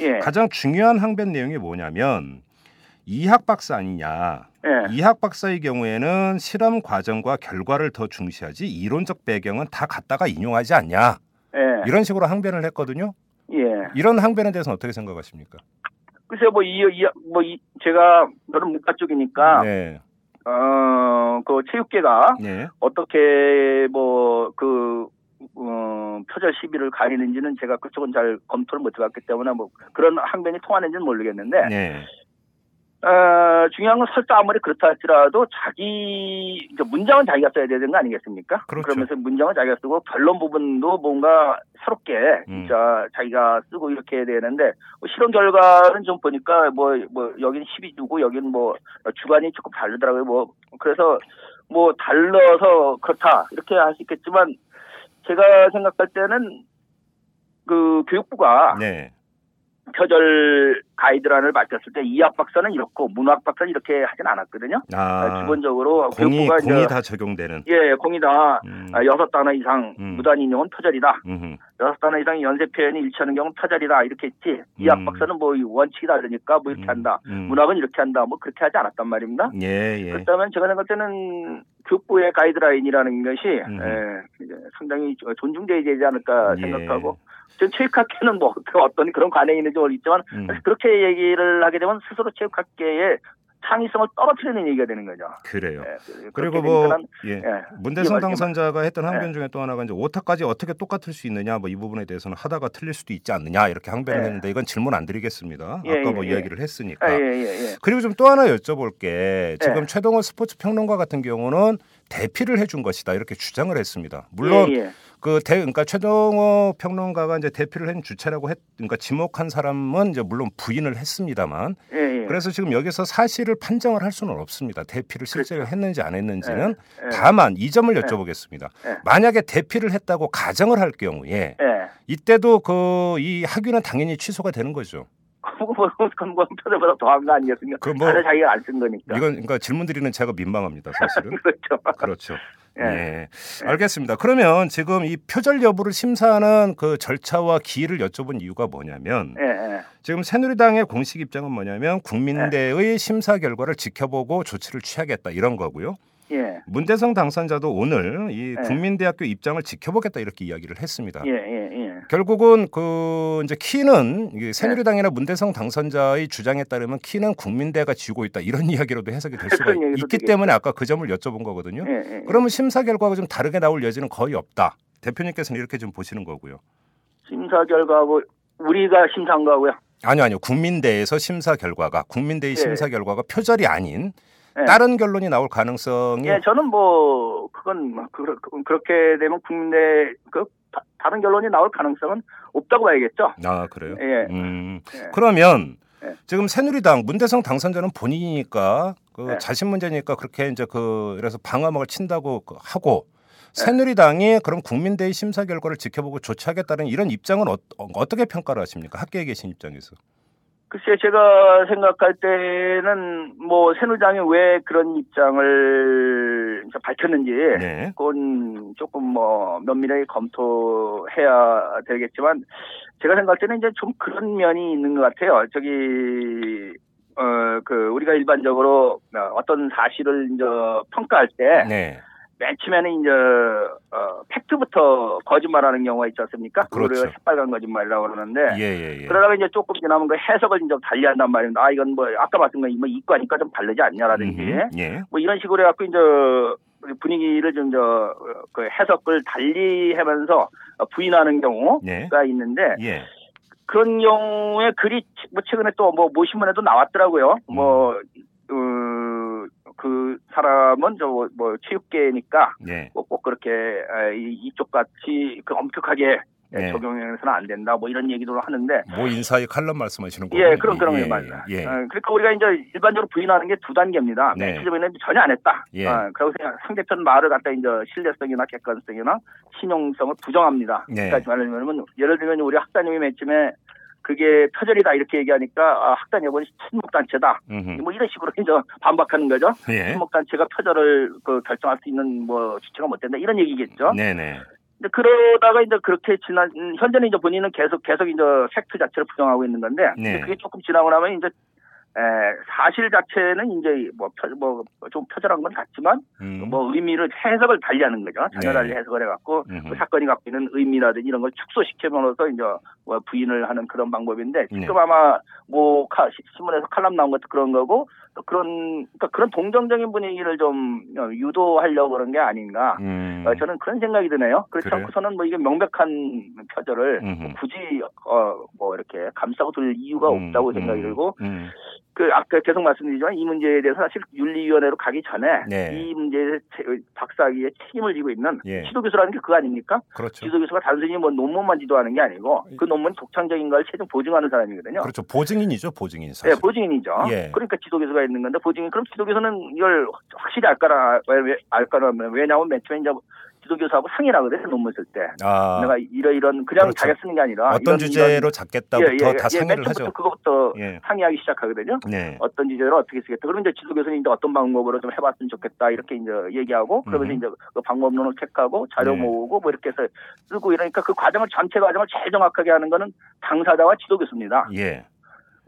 예, 가장 중요한 항변 내용이 뭐냐면 이학 박사 아니냐. 예, 이학 박사의 경우에는 실험 과정과 결과를 더 중시하지 이론적 배경은 다 갖다가 인용하지 않냐. 예, 이런 식으로 항변을 했거든요. 예. 이런 항변에 대해서는 어떻게 생각하십니까? 글쎄요, 뭐, 이, 이, 뭐, 이, 제가, 저는 문과 쪽이니까, 네. 어, 그 체육계가 네. 어떻게, 뭐, 그, 어, 표절 시비를 가리는지는 제가 그쪽은 잘 검토를 못 해봤기 때문에 뭐, 그런 항변이 통하는지는 모르겠는데, 네. 어, 중요한 건 설사 아무리 그렇다 할지라도 자기 이제 문장은 자기가 써야 되는 거 아니겠습니까? 그렇죠. 러면서 문장은 자기가 쓰고 결론 부분도 뭔가 새롭게 음. 진짜 자기가 쓰고 이렇게 해야 되는데 뭐 실험 결과는 좀 보니까 뭐뭐 여긴 12주고 여긴 뭐 주관이 조금 다르더라고요. 뭐 그래서 뭐 달라서 그렇다 이렇게 할 수 있겠지만 제가 생각할 때는 그 교육부가 네. 표절 가이드라인을 밝혔을 때 이학 박사는 이렇고 문학 박사는 이렇게 하진 않았거든요. 아, 기본적으로 공이 교육부가 공이 이제 다 적용되는. 예 공이다 음. 아, 여섯 단어 이상 음. 무단 인용은 표절이다. 여섯 단어 이상 연쇄 표현이 일치하는 경우는 표절이다 이렇게 했지. 이학 음. 박사는 뭐 원칙이 다르니까 뭐 이렇게 음. 한다. 음. 문학은 이렇게 한다. 뭐 그렇게 하지 않았단 말입니다. 예, 예. 그렇다면 제가 생각할 때는 교육부의 가이드라인이라는 것이 음. 예, 상당히 존중돼야 되지 않을까 예. 생각하고 전 체육학계는 뭐 어떤 그런 관행이 있는지 모르겠지만 음. 그렇게 얘기를 하게 되면 스스로 체육학계의 창의성을 떨어뜨리는 얘기가 되는 거죠. 그래요. 예, 그- 그리고 뭐 예. 예, 문대성 당선자가 했던 항변 예. 중에 또 하나가 이제 오타까지 어떻게 똑같을 수 있느냐 뭐 이 부분에 대해서는 하다가 틀릴 수도 있지 않느냐 이렇게 항변을 예. 했는데 이건 질문 안 드리겠습니다. 예, 아까 뭐 예, 이야기를 했으니까. 그리고 좀 또 하나 여쭤볼 게 지금 예. 최동호 스포츠 평론가 같은 경우는 대피를 해준 것이다 이렇게 주장을 했습니다. 물론. 그 대, 그러니까 최동호 평론가가 이제 대피를 한 주체라고 했, 그러니까 지목한 사람은 이제 물론 부인을 했습니다만 예, 예. 그래서 지금 여기서 사실을 판정을 할 수는 없습니다. 대피를 실제로 했는지 안 했는지는 예, 예. 다만 이 점을 여쭤보겠습니다. 예. 만약에 대피를 했다고 가정을 할 경우에 예. 이때도 그 이 학위는 당연히 취소가 되는 거죠. 뭐, 뭐 표절보다 더한 거 아니겠습니까? 그 뭐- 자기가 안 쓴 거니까. 이건 그러니까 질문 드리는 제가 민망합니다, 사실은. 그렇죠. 그렇죠. 예. 예. 알겠습니다. 그러면 지금 이 표절 여부를 심사하는 그 절차와 기일을 여쭤본 이유가 뭐냐면 예, 예. 지금 새누리당의 공식 입장은 뭐냐면 국민대의 심사 결과를 지켜보고 조치를 취하겠다 이런 거고요. 예. 문대성 당선자도 오늘 이 네. 국민대학교 입장을 지켜보겠다 이렇게 이야기를 했습니다. 예, 예, 예. 결국은 그 이제 키는 이게 새누리당이나 문대성 당선자의 주장에 따르면 키는 국민대가 쥐고 있다 이런 이야기로도 해석이 될 수가 있기 되겠죠. 때문에 아까 그 점을 여쭤본 거거든요. 예, 예. 그러면 심사 결과가 좀 다르게 나올 여지는 거의 없다. 대표님께서는 이렇게 좀 보시는 거고요. 심사 결과하고 우리가 심사한 거하고요. 아니요, 아니요. 국민대에서 심사 결과가 국민대의 예. 심사 결과가 표절이 아닌 예. 다른 결론이 나올 가능성이 예, 저는 뭐 그건 뭐 그, 그, 그렇게 되면 국민대 그 다, 다른 결론이 나올 가능성은 없다고 봐야겠죠. 아 그래요. 예. 음, 예. 그러면 예. 지금 새누리당 문대성 당선자는 본인이니까 그 예. 자신 문제니까 그렇게 이제 그 그래서 방어막을 친다고 그 하고 예. 새누리당이 그럼 국민대의 심사 결과를 지켜보고 조치하겠다는 이런 입장은 어, 떻게 평가를 하십니까? 학계에 계신 입장에서. 글쎄 제가 생각할 때는 뭐 새누리당이 왜 그런 입장을 밝혔는지 네. 그건 조금 뭐 면밀하게 검토해야 되겠지만 제가 생각할 때는 이제 좀 그런 면이 있는 것 같아요. 저기 어 그 우리가 일반적으로 어떤 사실을 이제 평가할 때 네. 맨 처음에는 이제 어 팩트부터 거짓말하는 경우가 있지 않습니까? 그걸 그렇죠. 우리가 새빨간 거짓말이라고 그러는데 예, 예, 예. 그러다가 이제 조금 지나면 그 해석을 이제 달리한단 말입니다. 아 이건 뭐 아까 말씀 거뭐 이과니까 좀 다르지 않냐라든지 음흠, 예. 뭐 이런 식으로 해갖고 이제 분위기를 좀 저 그 해석을 달리하면서 부인하는 경우가 예. 있는데 예. 그런 경우에 글이 뭐 최근에 또 뭐 모신문에도 나왔더라고요. 음. 뭐 어, 그 사람은 저뭐 체육계니까 예. 꼭, 꼭 그렇게 에, 이- 이쪽 같이 그 엄격하게 네. 적용해서는 안 된다. 뭐 이런 얘기도 하는데 뭐 인사의 칼럼 말씀하시는 거예요? 예, 그런 그런 게 예, 맞아요. 예. 어, 그러니까 우리가 이제 일반적으로 부인하는 게 두 단계입니다. 네. 맨 처음에는 전혀 안 했다. 예. 어, 그리고 그냥 상대편 말을 갖다 이제 신뢰성이나 객관성이나 신용성을 부정합니다. 네. 그러니까 말하자면 예를 들면 우리 학단님이 맨 처음에 그게 표절이다 이렇게 얘기하니까 아, 학단 여번이 친목단체다. 음흠. 뭐 이런 식으로 이제 반박하는 거죠. 예. 친목단체가 표절을 그 결정할 수 있는 뭐 주체가 못 된다 이런 얘기겠죠. 네네. 근데 그러다가 이제 그렇게 지난 음, 현재는 이제 본인은 계속 계속 이제 팩트 자체를 부정하고 있는 건데 네. 그게 조금 지나고 나면 이제 에, 사실 자체는 이제 뭐뭐좀 표절한 건 같지만 음. 뭐 의미를 해석을 달리 하는 거죠. 전혀 네. 달리 해석을 해갖고. 그 사건이 갖고 있는 의미라든지 이런 걸 축소시켜면서 이제 뭐 부인을 하는 그런 방법인데 네. 지금 아마 뭐 카- 시- 신문에서 칼럼 나온 것도 그런 거고 또 그런 그러니까 그런 동정적인 분위기를 좀 어, 유도하려고 그런 게 아닌가. 음. 어, 저는 그런 생각이 드네요. 그렇지 그래요? 않고서는 뭐 이게 명백한 표절을 음흠. 굳이 어, 뭐 이렇게 감싸고 둘 이유가 음, 없다고 음, 생각이 들고 음. 그 아까 계속 말씀드리지만 이 문제에 대해서 사실 윤리위원회로 가기 전에 네. 이 문제에 체- 박사학위에 책임을 지고 있는 예. 지도교수라는 게 그거 아닙니까? 그렇죠. 지도교수가 단순히 뭐 논문만 지도하는 게 아니고 그 논문 독창적인 걸 최종 보증하는 사람이거든요. 그렇죠. 보증인이죠, 보증인 네, 사실. 보증인이죠. 예. 그러니까 지도 교수가 있는 건데 보증인 그럼 지도 교수는 이걸 확실히 알까라 왜, 왜 알까라 왜냐하면 맨 처음에 이제 지도교수하고 상의를 하거든요 논문 쓸 때. 아, 내가 이러 이런 그냥 그렇죠. 자기가 쓰는 게 아니라 어떤 이런, 주제로 잡겠다부터 이런, 예, 예, 다 예, 상의를 하죠. 그거부터 예. 상의하기 시작하거든요. 네. 어떤 주제로 어떻게 쓰겠다. 그러면 이제 지도교수는 이제 어떤 방법으로 좀 해봤으면 좋겠다 이렇게 이제 얘기하고 그러면서 음. 이제 그 방법론을 체크하고 자료 네. 모으고 뭐 이렇게 해서 쓰고 이러니까 그 과정을 전체 과정을 제일 정확하게 하는 거는 당사자와 지도교수입니다. 예.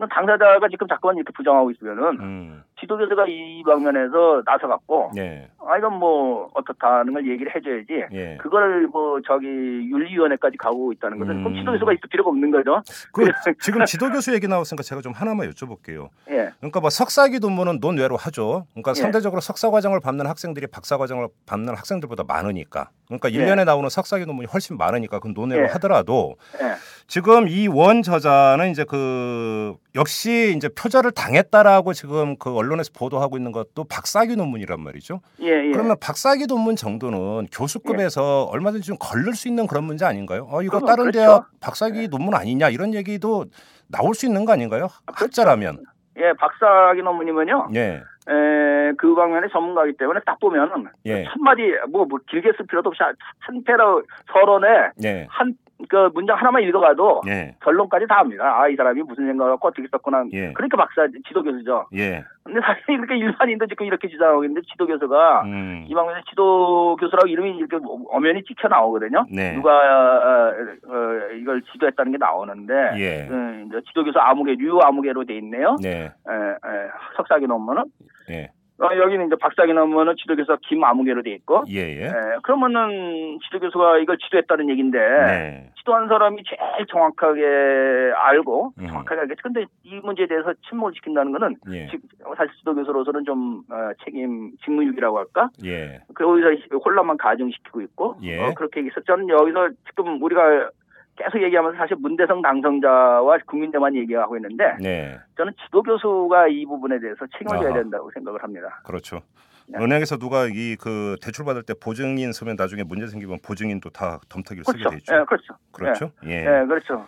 당사자가 지금 자꾸만 이렇게 부정하고 있으면은 음. 지도교수가 이 방면에서 나서갖고 예. 아 이건 뭐 어떻다는 걸 얘기를 해줘야지 예. 그걸 뭐 저기 윤리위원회까지 가고 있다는 것은 음. 그럼 지도교수가 있을 필요가 없는 거죠. 그 지금 지도교수 얘기 나왔으니까 제가 좀 하나만 여쭤볼게요. 예. 그러니까 뭐 석사기 논문은 논외로 하죠. 그러니까 예. 상대적으로 석사 과정을 밟는 학생들이 박사 과정을 밟는 학생들보다 많으니까. 그러니까 예. 일 1년에 나오는 석사기 논문이 훨씬 많으니까 그 논외로 예. 하더라도 예. 지금 이 원 저자는 이제 그 역시 이제 표절을 당했다라고 지금 그 언론 에서 보도하고 있는 것도 박사기 논문이란 말이죠. 예, 예. 그러면 박사기 논문 정도는 교수급에서 얼마든지 좀 걸릴 수 있는 그런 문제 아닌가요? 어 이거 그럼 다른 그렇죠. 대학 박사기 논문 아니냐 이런 얘기도 나올 수 있는 거 아닌가요? 그렇죠. 학자라면. 예, 박사학위 논문이면요. 예. 에, 그 방면의 전문가이기 때문에 딱 보면은 예. 첫 마디 뭐, 뭐 길게 쓸 필요도 없이 한- 한 패러 서론에 예. 한 그 문장 하나만 읽어가도 예. 결론까지 다 합니다. 아 이 사람이 무슨 생각을 갖고 어떻게 썼구나. 예. 그러니까 박사 지도교수죠. 예. 근데 사실 이렇게 일반인도 지금 이렇게 주장하고 있는데 지도교수가 음. 이 방면에 지도교수라고 이름이 이렇게 엄연히 찍혀 나오거든요. 네. 누가 어, 어, 이걸 지도했다는 게 나오는데 예. 음, 이제 지도교수 아무개 류 아무개로 돼 있네요. 네. 에, 에, 석사기 논문은 예. 어, 여기는 이제 박사기 논문은 지도교수가 김아무개로 돼 있고 예. 예. 에, 그러면은 지도교수가 이걸 지도했다는 얘기인데 네. 지도한 사람이 제일 정확하게 알고 음. 정확하게 알겠지. 근데 이 문제에 대해서 침묵을 지킨다는 거는 예. 지- 사실 지도교수로서는 좀 어, 책임 직무유기라고 할까? 예. 거기서 혼란만 가중시키고 있고 예. 어, 그렇게 얘기해서 저는 여기서 지금 우리가 계속 얘기하면서 사실 문대성 당선자와 국민대만 얘기하고 있는데 네. 저는 지도 교수가 이 부분에 대해서 책임을 져야. 된다고 생각을 합니다. 그렇죠. 네. 은행에서 누가 이 그 대출 받을 때 보증인 쓰면 나중에 문제 생기면 보증인도 다 덤터기를 쓰게 그렇죠. 돼 있죠. 예, 그렇죠. 그렇죠. 예. 예, 그렇죠.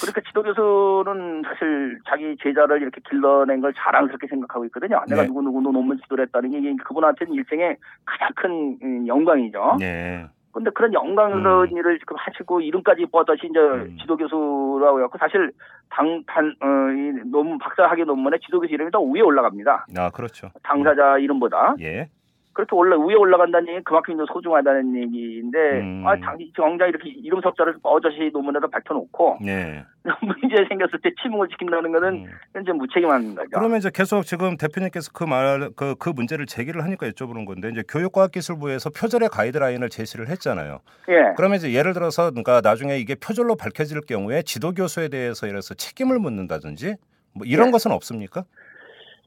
그러니까 지도 교수는 사실 자기 제자를 이렇게 길러낸 걸 자랑스럽게 생각하고 있거든요. 내가 네. 누구 누구 논문 지도를 했다는 게 그분한테는 일생의 가장 큰 음, 영광이죠. 예. 근데 그런 영광스러운 음. 일을 지금 하시고 이름까지 뻗어시 이제 음. 지도교수라고 해갖고 사실 당, 단, 어, 이 논문, 박사학위 논문에 지도교수 이름이 더 위에 올라갑니다. 아, 그렇죠. 당사자 이름보다. 예. 그렇게 올라, 위에 올라간다는 얘기는 그만큼 좀 소중하다는 얘기인데, 음. 아, 당, 정작 이렇게 이름 석자를 뻗어시 논문에다 밝혀놓고, 네. 문제 생겼을 때 침묵을 지킨다는 음. 현재 무책임한 거죠. 그러면 이제 계속 지금 대표님께서 그 말, 그, 그 문제를 제기를 하니까 여쭤보는 건데, 이제 교육과학기술부에서 표절의 가이드라인을 제시를 했잖아요. 예. 그러면 이제 예를 들어서, 그러니까 나중에 이게 표절로 밝혀질 경우에 지도 교수에 대해서 예를 들어서 책임을 묻는다든지, 뭐 이런 예. 것은 없습니까?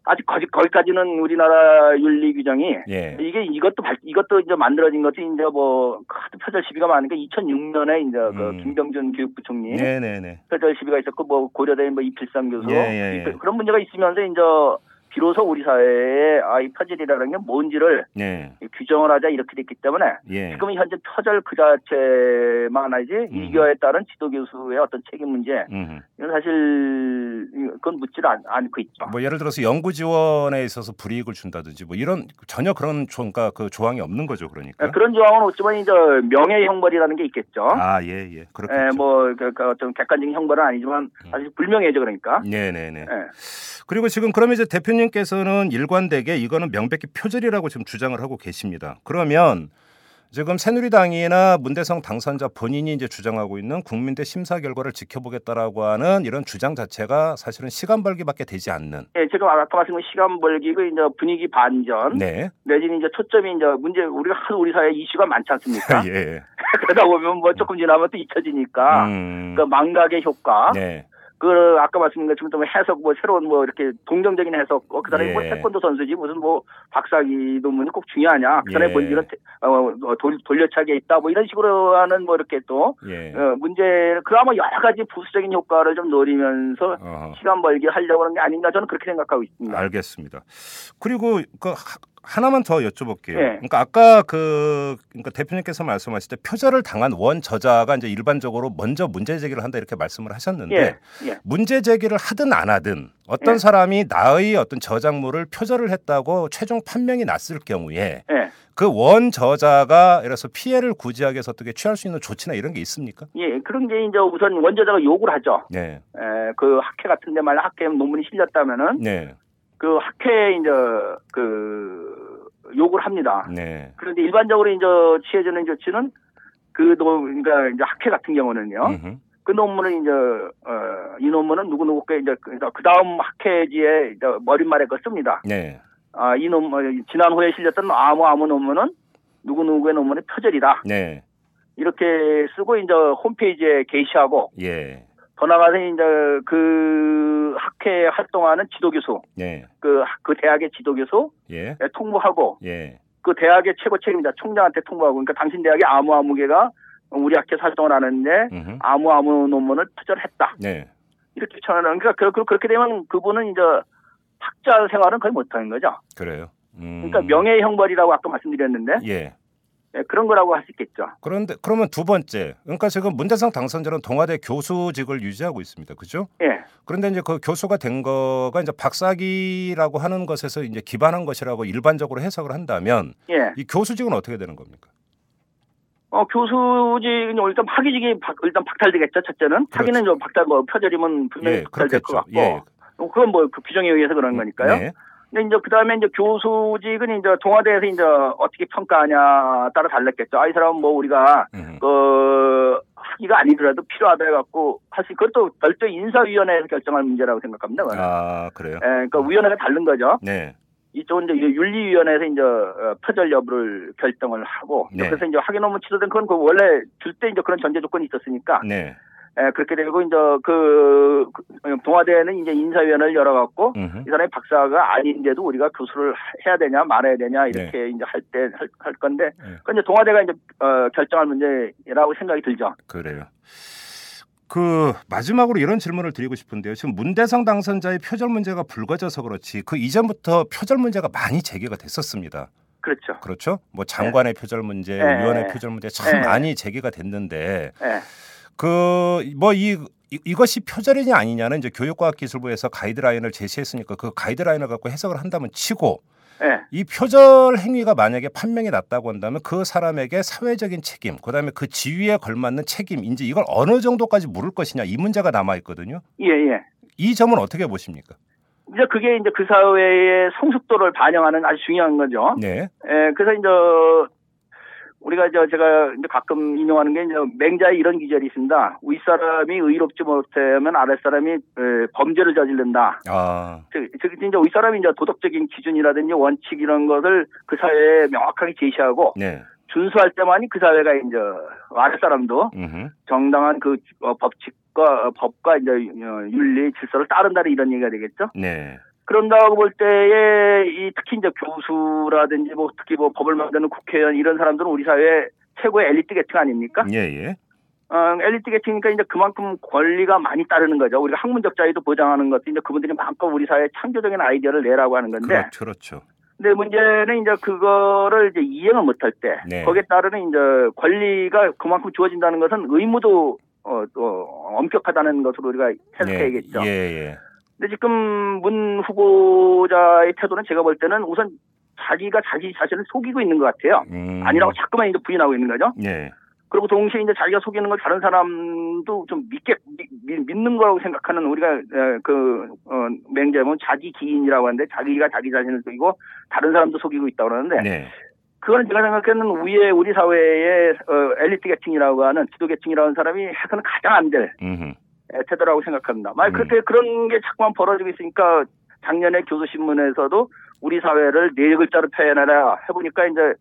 아직 거기, 거기까지는 우리나라 윤리 규정이 예. 이게 이것도 발- 이것도 이제 만들어진 것이 이제 뭐 하도 표절 시비가 많으니까 2006년에 이제 그 음. 김병준 교육부총리 네네네. 표절 시비가 있었고 뭐 고려대 뭐 이필상 교수 예, 예, 예. 이- 그런 문제가 있으면서 이제 비로소 우리 사회에 아, 이 표절이라는 게 뭔지를 네. 규정을 하자 이렇게 됐기 때문에 예. 지금은 현재 표절 그 자체만 아니지 이거에 따른 지도 교수의 어떤 책임 문제 음. 이건 사실 그건 묻지를 않, 않고 있죠. 뭐 예를 들어서 연구 지원에 있어서 불이익을 준다든지 뭐 이런 전혀 그런 조, 그러니까 그 조항이 없는 거죠, 그러니까. 그런 조항은 없지만 이제 명예 형벌이라는 게 있겠죠. 아, 예, 예. 그렇겠죠. 예, 뭐, 그, 그 어떤 객관적인 형벌은 아니지만 사실 불명예죠, 그러니까. 네, 네, 네. 예. 그리고 지금 그러면 이제 대표님께서는 일관되게 이거는 명백히 표절이라고 지금 주장을 하고 계십니다. 그러면 지금 새누리당이나 문대성 당선자 본인이 이제 주장하고 있는 국민대 심사 결과를 지켜보겠다라고 하는 이런 주장 자체가 사실은 시간 벌기밖에 되지 않는. 예, 지금 아까 말씀드린 시간 벌기고 이제 분위기 반전 네. 내지는 이제 초점이 이제 문제 우리가 하도 우리 사회에 이슈가 많지 않습니까? 예. 그러다 보면 뭐 조금 지나면 또 잊혀지니까 음. 그 망각의 효과 네. 그 아까 말씀드린 것처럼 또 해석 뭐 새로운 뭐 이렇게 동정적인 해석 어, 그 사람이 뭐 예. 태권도 선수지 무슨 뭐 박사기 논문이 꼭 중요하냐 그 사람의 예. 본질은 태- 어, 어, 돌, 돌려차기에 있다 뭐 이런 식으로 하는 뭐 이렇게 또 예. 어, 문제 그 아마 여러 가지 부수적인 효과를 좀 노리면서 어허. 시간 벌기 하려고 하는 게 아닌가 저는 그렇게 생각하고 있습니다. 알겠습니다. 그리고 그 하- 하나만 더 여쭤볼게요. 예. 그러니까 아까 그 그러니까 대표님께서 말씀하실 때 표절을 당한 원 저자가 이제 일반적으로 먼저 문제 제기를 한다 이렇게 말씀을 하셨는데 예, 예. 문제 제기를 하든 안 하든 어떤 예. 사람이 나의 어떤 저작물을 표절을 했다고 최종 판명이 났을 경우에 예. 그원 저자가 예를 들어서 피해를 구제하기 위해서 어떻게 취할 수 있는 조치나 이런 게 있습니까? 예, 그런 게 이제 우선 원 저자가 욕을 하죠. 네. 에, 그 학회 같은 데 만약 학회 논문이 실렸다면은 네. 그 학회에 이제 그 욕을 합니다. 네. 그런데 일반적으로 이제 취해지는 조치는 그 논, 그러니까 이제 학회 같은 경우는요. 음흠. 그 논문은 이제 어, 이 논문은 누구 누구께 이제 그 다음 학회지에 이제 머릿말에 그 씁니다. 네. 아, 이 논문 지난 후에 실렸던 아무 아무 논문은 누구 누구의 논문의 표절이다. 네. 이렇게 쓰고 이제 홈페이지에 게시하고 예. 더 나가서 이제 그 학회 활동하는 지도교수, 네. 그, 그 대학의 지도교수 예. 통보하고 예. 그 대학의 최고 책임자 총장한테 통보하고 그러니까 당신 대학이 아무 아무개가 우리 학교에서 활동을 하는데 음흠. 아무 아무 논문을 표절했다. 네. 이렇게 전하는 그러니까 그- 그- 그렇게 되면 그분은 이제 학자 생활은 거의 못하는 거죠. 그래요. 음. 그러니까 명예 형벌이라고 아까 말씀드렸는데 예. 예, 그런 거라고 할 수 있겠죠. 그런데 그러면 두 번째, 그러니까 지금 문대성 당선자는 동아대 교수직을 유지하고 있습니다. 그죠? 예, 그런데 이제 그 교수가 된 거가 이제 박사기라고 하는 것에서 이제 기반한 것이라고 일반적으로 해석을 한다면 예. 이 교수직은 어떻게 되는 겁니까? 어, 교수직은 일단 학위직이 박- 일단 박탈되겠죠. 첫째는 학위는 좀 박탈 뭐 표절이면 분명히 예, 박탈될 것 그렇겠죠. 같고. 예. 어, 그건 뭐 그 규정에 의해서 그런 거니까요. 네. 근데 이제 그 다음에 이제 교수직은 이제 동아대에서 이제 어떻게 평가하냐 따라 달랐겠죠. 아, 이 사람은 뭐 우리가 음. 그 학위가 아니더라도 필요하다 해갖고 사실 그것도 별도 인사위원회에서 결정할 문제라고 생각합니다. 아 그래요? 예, 그러니까 위원회가 다른 거죠. 네. 이쪽은 이제 윤리위원회에서 이제 어, 표절 여부를 결정을 하고 네. 그래서 이제 학위 논문 취소된 그건 그 원래 줄 때 이제 그런 전제 조건이 있었으니까 네. 예, 그렇게 되고 이제 그 그, 동아대에는 이제 인사위원회를 열어갖고 음흠. 이 사람이 박사가 아닌데도 우리가 교수를 해야 되냐 말아야 되냐 네. 이렇게 이제 할때할 건데 네. 그 이제 동아대가 이제 어, 결정할 문제라고 생각이 들죠. 그래요. 그 마지막으로 이런 질문을 드리고 싶은데요. 지금 문대성 당선자의 표절 문제가 불거져서 그렇지 그 이전부터 표절 문제가 많이 제기가 됐었습니다. 그렇죠. 그렇죠? 뭐 장관의 표절 문제, 네. 의원의 표절 문제 참 네. 많이 제기가 됐는데 예. 그 뭐 이 이것이 표절이냐 아니냐는 이제 교육과학기술부에서 가이드라인을 제시했으니까 그 가이드라인을 갖고 해석을 한다면 치고 예. 이 표절 행위가 만약에 판명이 났다고 한다면 그 사람에게 사회적인 책임, 그다음에 그 지위에 걸맞는 책임, 이제 이걸 어느 정도까지 물을 것이냐 이 문제가 남아 있거든요. 예, 예. 이 점은 어떻게 보십니까? 이제 그게 이제 그 사회의 성숙도를 반영하는 아주 중요한 거죠. 네, 예, 그래서 이제 우리가 저 제가 이제 가끔 인용하는 게 이제 맹자의 이런 기절이 있습니다. 윗사람이 의롭지 못하면 아랫사람이 에, 범죄를 저지른다. 아, 즉, 즉 이제 윗사람이 이제 도덕적인 기준이라든지 원칙 이런 것을 그 사회에 명확하게 제시하고 네, 준수할 때만이 그 사회가 이제 아랫사람도 음, 정당한 그 어, 법칙과 어, 법과 이제 어, 윤리 질서를 따른다는 이런 얘기가 되겠죠. 네, 그런다고 볼 때에 이 특히 이제 교수라든지 뭐 특히 뭐 법을 만드는 국회의원 이런 사람들은 우리 사회 최고의 엘리트 계층 아닙니까? 예, 예, 어, 엘리트 계층이니까 이제 그만큼 권리가 많이 따르는 거죠. 우리가 학문적 자유도 보장하는 것도 이제 그분들이 마음껏 우리 사회에 창조적인 아이디어를 내라고 하는 건데. 그렇죠, 그렇죠. 근데 문제는 이제 그거를 이제 이행을 못할 때 네. 거기에 따르는 이제 권리가 그만큼 주어진다는 것은 의무도 어, 또 엄격하다는 것으로 우리가 해석해야겠죠. 예, 예, 근데 지금 문 후보자의 태도는 제가 볼 때는 우선 자기가 자기 자신을 속이고 있는 것 같아요. 음, 아니라고 자꾸만 이제 부인하고 있는 거죠. 예, 그리고 동시에 이제 자기가 속이는 걸 다른 사람도 좀 믿게 믿, 믿는 거라고 생각하는 우리가 에, 그 어, 맹자면 자기 기인이라고 하는데 자기가 자기 자신을 속이고 다른 사람도 속이고 있다고 그러는데 네, 그거는 제가 생각하는 위에 우리 사회의 어, 엘리트 계층이라고 하는 지도 계층이라는 사람이 해서는 가장 안될 음, 태도라고 생각합니다. 만약 음. 그렇게 그런 게 자꾸만 벌어지고 있으니까 작년에 교수신문에서도 우리 사회를 네 글자로 표현하라 해보니까 이제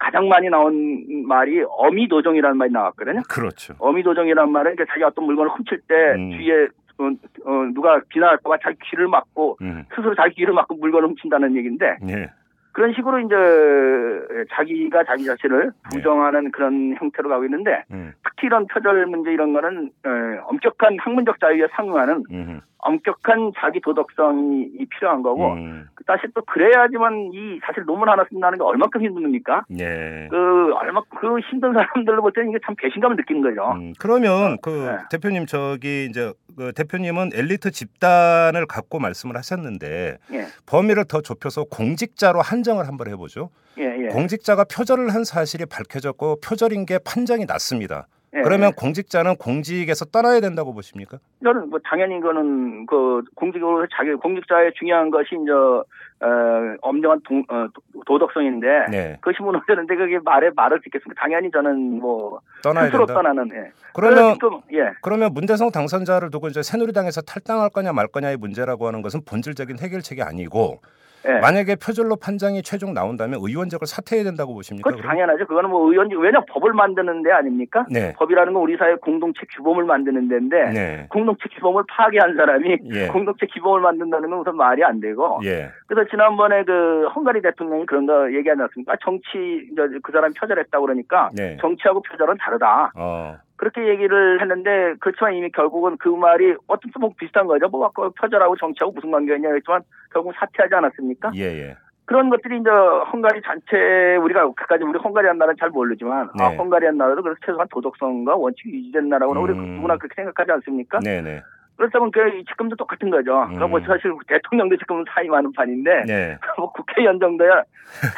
가장 많이 나온 말이 어미 도정이라는 말이 나왔거든요. 그렇죠. 어미 도정이라는 말은 그러니까 자기가 어떤 물건을 훔칠 때 음. 주위에 어, 어, 누가 비난할까봐 자기 귀를 막고 음. 스스로 자기 귀를 막고 물건을 훔친다는 얘기인데 예. 그런 식으로 이제 자기가 자기 자신을 부정하는 그런 형태로 가고 있는데 음. 특히 이런 표절 문제 이런 거는 에, 엄격한 학문적 자유에 상응하는 음. 엄격한 자기 도덕성이 필요한 거고 음. 사실 또 그래야지만 이 사실 논문 하나 쓴다는 게 얼마큼 힘듭니까? 예. 그 얼마 그 힘든 사람들로 볼 때는 이게 참 배신감을 느끼는 거죠. 음, 그러면 그 네. 대표님 저기 이제 그 대표님은 엘리트 집단을 갖고 말씀을 하셨는데 예, 범위를 더 좁혀서 공직자로 한정을 한번 해보죠. 예, 예. 공직자가 표절을 한 사실이 밝혀졌고 표절인 게 판정이 났습니다. 예, 그러면 예. 공직자는 공직에서 떠나야 된다고 보십니까? 저는 뭐 당연히 이거는 그 공직으로 자기 공직자의 중요한 것이 이제 어, 엄정한 동, 어, 도덕성인데 네, 그것이 무너졌는데 그게 말에 말을 듣겠습니까? 당연히 저는 뭐 떠나야 스스로 된다. 떠나는 예. 그러면 지금 예. 그러면 문대성 당선자를 두고 이제 새누리당에서 탈당할 거냐 말 거냐의 문제라고 하는 것은 본질적인 해결책이 아니고 예. 만약에 표절로 판정이 최종 나온다면 의원직을 사퇴해야 된다고 보십니까? 그건 당연하죠. 그거는 뭐 의원 왜냐 법을 만드는 데 아닙니까? 네. 법이라는 건 우리 사회 공동체 규범을 만드는 데인데 네. 공동체 규범을 파괴한 사람이 예. 공동체 규범을 만든다는 건 우선 말이 안 되고 예. 그래서 지난번에 그 헝가리 대통령이 그런 거 얘기하지 않습니까? 정치 그 사람 표절했다고 그러니까 네. 정치하고 표절은 다르다. 어. 그렇게 얘기를 했는데 그렇지만 이미 결국은 그 말이 어떤 뭐 비슷한 거죠. 뭐 아까 표절하고 정치하고 무슨 관계냐 했지만 결국 사퇴하지 않았습니까? 예, 예. 그런 것들이 이제 헝가리 전체 우리가 그까지 우리 헝가리 한 나라는 잘 모르지만 아, 네. 헝가리 한 나라도 그래서 최소한 도덕성과 원칙이 유지된 나라구나 우리 음. 누구나 그렇게 생각하지 않습니까? 네, 네. 그렇다면 그 지금도 똑같은 거죠. 그러니까 뭐 음. 사실 대통령도 지금 사임하는 판인데 네. 뭐 국회의원 정도야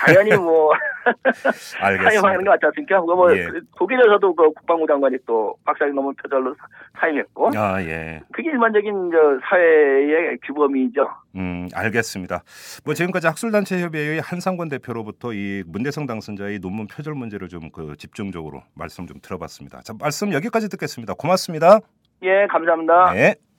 당연히 뭐 사임하는 게 알겠습니다. 맞지 않습니까? 뭐 예. 그 독일에서도 그 국방부 장관이 또 박사님 넘은 표절로 사- 사임했고 아, 예. 그게 일반적인 저 사회의 규범이죠. 음, 알겠습니다. 뭐 지금까지 학술단체 협의회의 한상권 대표로부터 이 문대성 당선자의 논문 표절 문제를 좀 그 집중적으로 말씀 좀 들어봤습니다. 자, 말씀 여기까지 듣겠습니다. 고맙습니다. 예, 감사합니다. 네.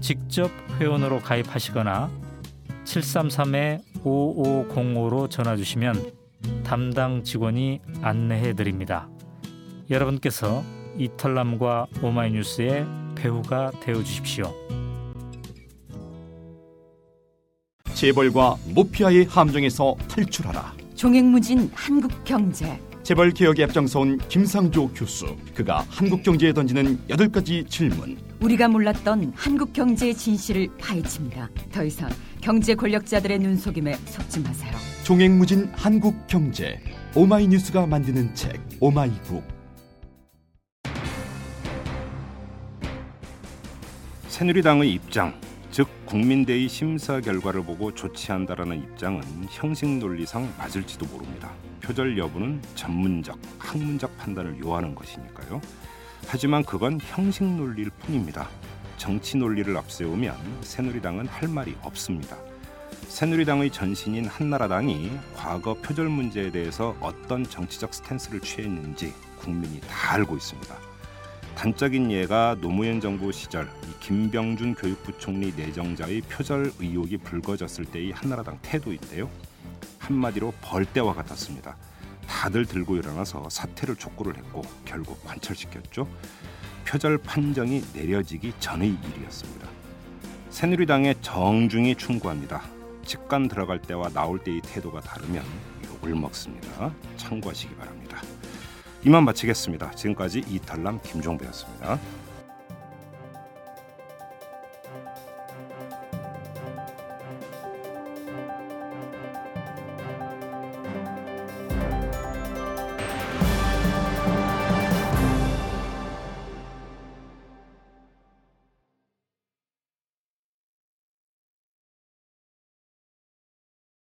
직접 회원으로 가입하시거나 733-5505로 전화 주시면 담당 직원이 안내해 드립니다. 여러분께서 이털남과 오마이뉴스의 배우가 되어 주십시오. 재벌과 모피아의 함정에서 탈출하라. 종횡무진 한국 경제 재벌 개혁에 앞장서온 김상조 교수. 그가 한국 경제에 던지는 여덟 가지 질문. 우리가 몰랐던 한국 경제의 진실을 파헤칩니다. 더 이상 경제 권력자들의 눈속임에 속지 마세요. 종횡무진 한국 경제. 오마이뉴스가 만드는 책 오마이북. 새누리당의 입장, 즉 국민대의 심사 결과를 보고 조치한다라는 입장은 형식 논리상 맞을지도 모릅니다. 표절 여부는 전문적, 학문적 판단을 요하는 것이니까요. 하지만 그건 형식 논리일 뿐입니다. 정치 논리를 앞세우면 새누리당은 할 말이 없습니다. 새누리당의 전신인 한나라당이 과거 표절 문제에 대해서 어떤 정치적 스탠스를 취했는지 국민이 다 알고 있습니다. 단적인 예가 노무현 정부 시절 이 김병준 교육부 총리 내정자의 표절 의혹이 불거졌을 때의 한나라당 태도인데요. 한마디로 벌떼와 같았습니다. 다들 들고 일어나서 사퇴를 촉구를 했고 결국 관철시켰죠. 표절 판정이 내려지기 전의 일이었습니다. 새누리당의 정중히 충고합니다. 직관 들어갈 때와 나올 때의 태도가 다르면 욕을 먹습니다. 참고하시기 바랍니다. 이만 마치겠습니다. 지금까지 이탈남 김종배였습니다.